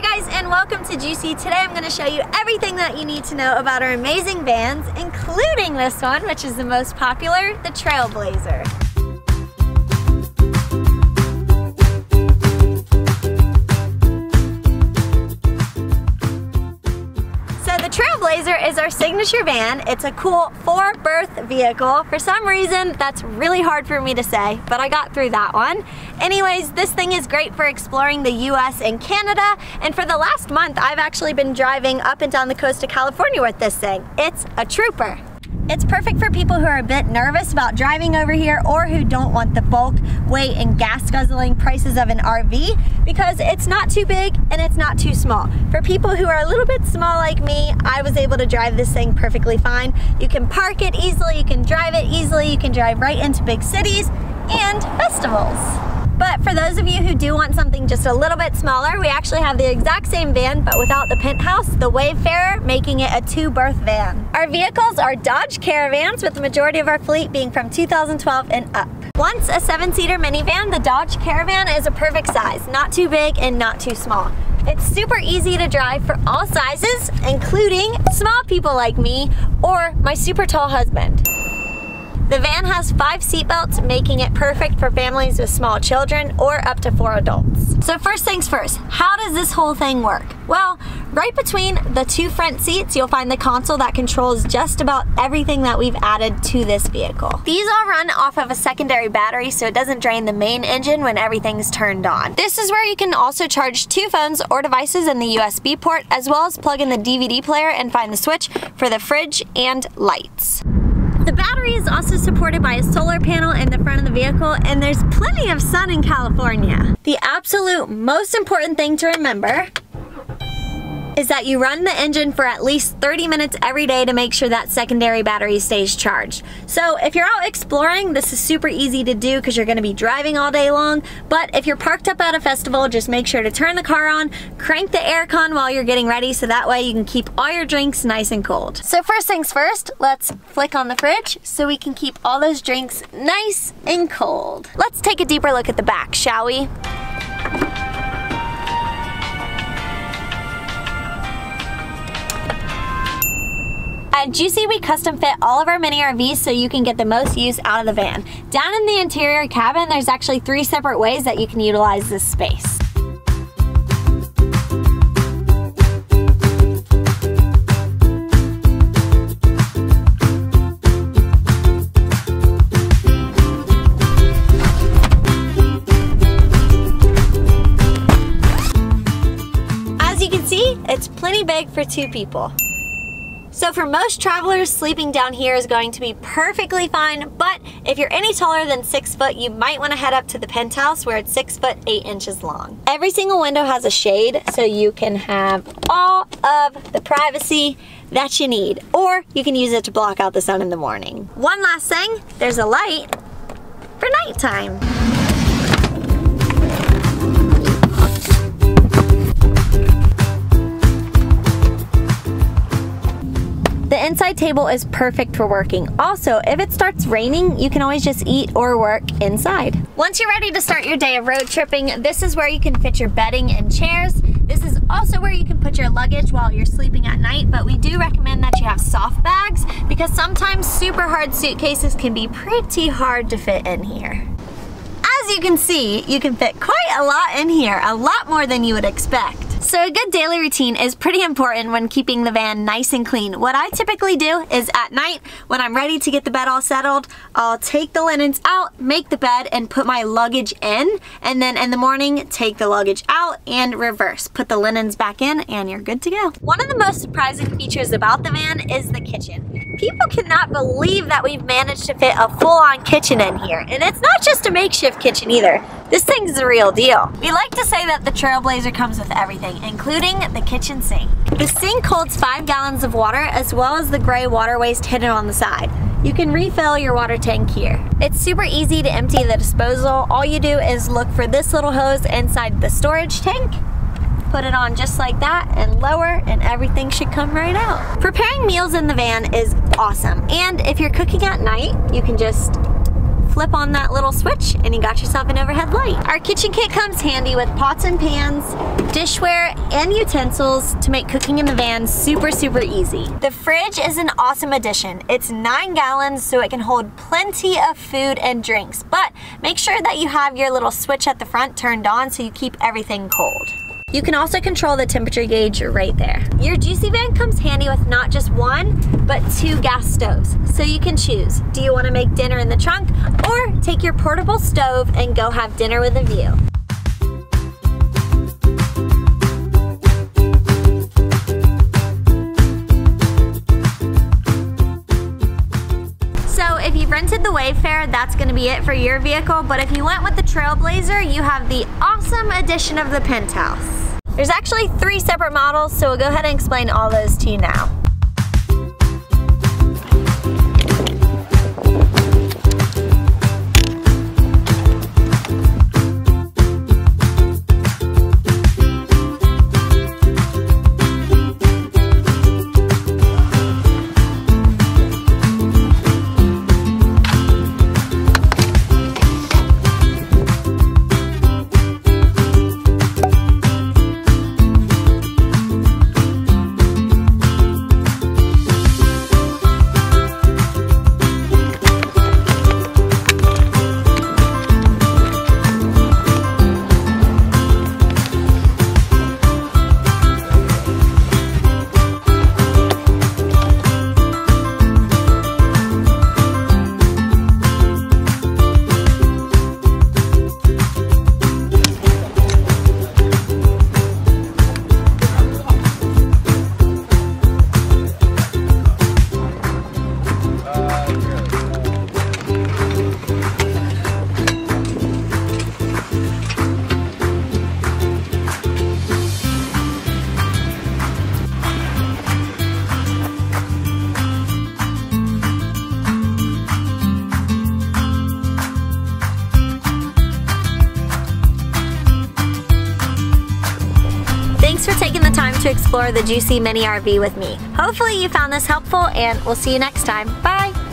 Hi guys and welcome to Jucy. Today I'm going to show you everything that you need to know about our amazing vans, including this one, which is the most popular, the Trailblazer. Is our signature van. It's a cool four berth vehicle. For some reason, that's really hard for me to say, but I got through that one. Anyways, this thing is great for exploring the US and Canada. And for the last month, I've actually been driving up and down the coast of California with this thing. It's a trooper. It's perfect for people who are a bit nervous about driving over here or who don't want the bulk, weight, and gas guzzling prices of an RV because it's not too big and it's not too small. For people who are a little bit small like me, I was able to drive this thing perfectly fine. You can park it easily, you can drive it easily, you can drive right into big cities and festivals. But for those of you who do want something just a little bit smaller, we actually have the exact same van, but without the penthouse, the Wayfarer, making it a two berth van. Our vehicles are Dodge Caravans, with the majority of our fleet being from 2012 and up. Once a seven seater minivan, the Dodge Caravan is a perfect size, not too big and not too small. It's super easy to drive for all sizes, including small people like me or my super tall husband. The van has five seatbelts, making it perfect for families with small children or up to four adults. So first things first, how does this whole thing work? Well, right between the two front seats, you'll find the console that controls just about everything that we've added to this vehicle. These all run off of a secondary battery so it doesn't drain the main engine when everything's turned on. This is where you can also charge two phones or devices in the USB port, as well as plug in the DVD player and find the switch for the fridge and lights. The battery is also supported by a solar panel in the front of the vehicle and there's plenty of sun in California. The absolute most important thing to remember is that you run the engine for at least 30 minutes every day to make sure that secondary battery stays charged. So if you're out exploring, this is super easy to do because you're gonna be driving all day long. But if you're parked up at a festival, just make sure to turn the car on, crank the aircon while you're getting ready so that way you can keep all your drinks nice and cold. So first things first, let's flick on the fridge so we can keep all those drinks nice and cold. Let's take a deeper look at the back, shall we? At Jucy, we custom fit all of our mini RVs so you can get the most use out of the van. Down in the interior cabin, there's actually three separate ways that you can utilize this space. As you can see, it's plenty big for two people. So for most travelers, sleeping down here is going to be perfectly fine, but if you're any taller than six foot, you might wanna head up to the penthouse where it's six foot, eight inches long. Every single window has a shade, so you can have all of the privacy that you need, or you can use it to block out the sun in the morning. One last thing, there's a light for nighttime. Inside table is perfect for working. Also, if it starts raining, you can always just eat or work inside. Once you're ready to start your day of road tripping, this is where you can fit your bedding and chairs. This is also where you can put your luggage while you're sleeping at night, but we do recommend that you have soft bags because sometimes super hard suitcases can be pretty hard to fit in here. As you can see, you can fit quite a lot in here, a lot more than you would expect. So a good daily routine is pretty important when keeping the van nice and clean. What I typically do is at night, when I'm ready to get the bed all settled, I'll take the linens out, make the bed, and put my luggage in. And then in the morning, take the luggage out and reverse. Put the linens back in and you're good to go. One of the most surprising features about the van is the kitchen. People cannot believe that we've managed to fit a full-on kitchen in here. And it's not just a makeshift kitchen either. This thing's the real deal. We like to say that the Trailblazer comes with everything, including the kitchen sink. The sink holds five gallons of water as well as the gray water waste hidden on the side. You can refill your water tank here. It's super easy to empty the disposal. All you do is look for this little hose inside the storage tank put it on just like that and lower and everything should come right out. Preparing meals in the van is awesome and if you're cooking at night you can just flip on that little switch and you got yourself an overhead light. Our kitchen kit comes handy with pots and pans, dishware, and utensils to make cooking in the van super, super easy. The fridge is an awesome addition. It's nine gallons, so it can hold plenty of food and drinks, but make sure that you have your little switch at the front turned on so you keep everything cold. You can also control the temperature gauge right there. Your Jucy Van comes handy with not just one, but two gas stoves. So you can choose, do you wanna make dinner in the trunk or take your portable stove and go have dinner with a view. Wayfarer, that's gonna be it for your vehicle. But if you went with the Trailblazer, you have the awesome addition of the Penthouse. There's actually three separate models, so we'll go ahead and explain all those to you now. Explore the Jucy Mini RV with me. Hopefully you found this helpful and we'll see you next time. Bye!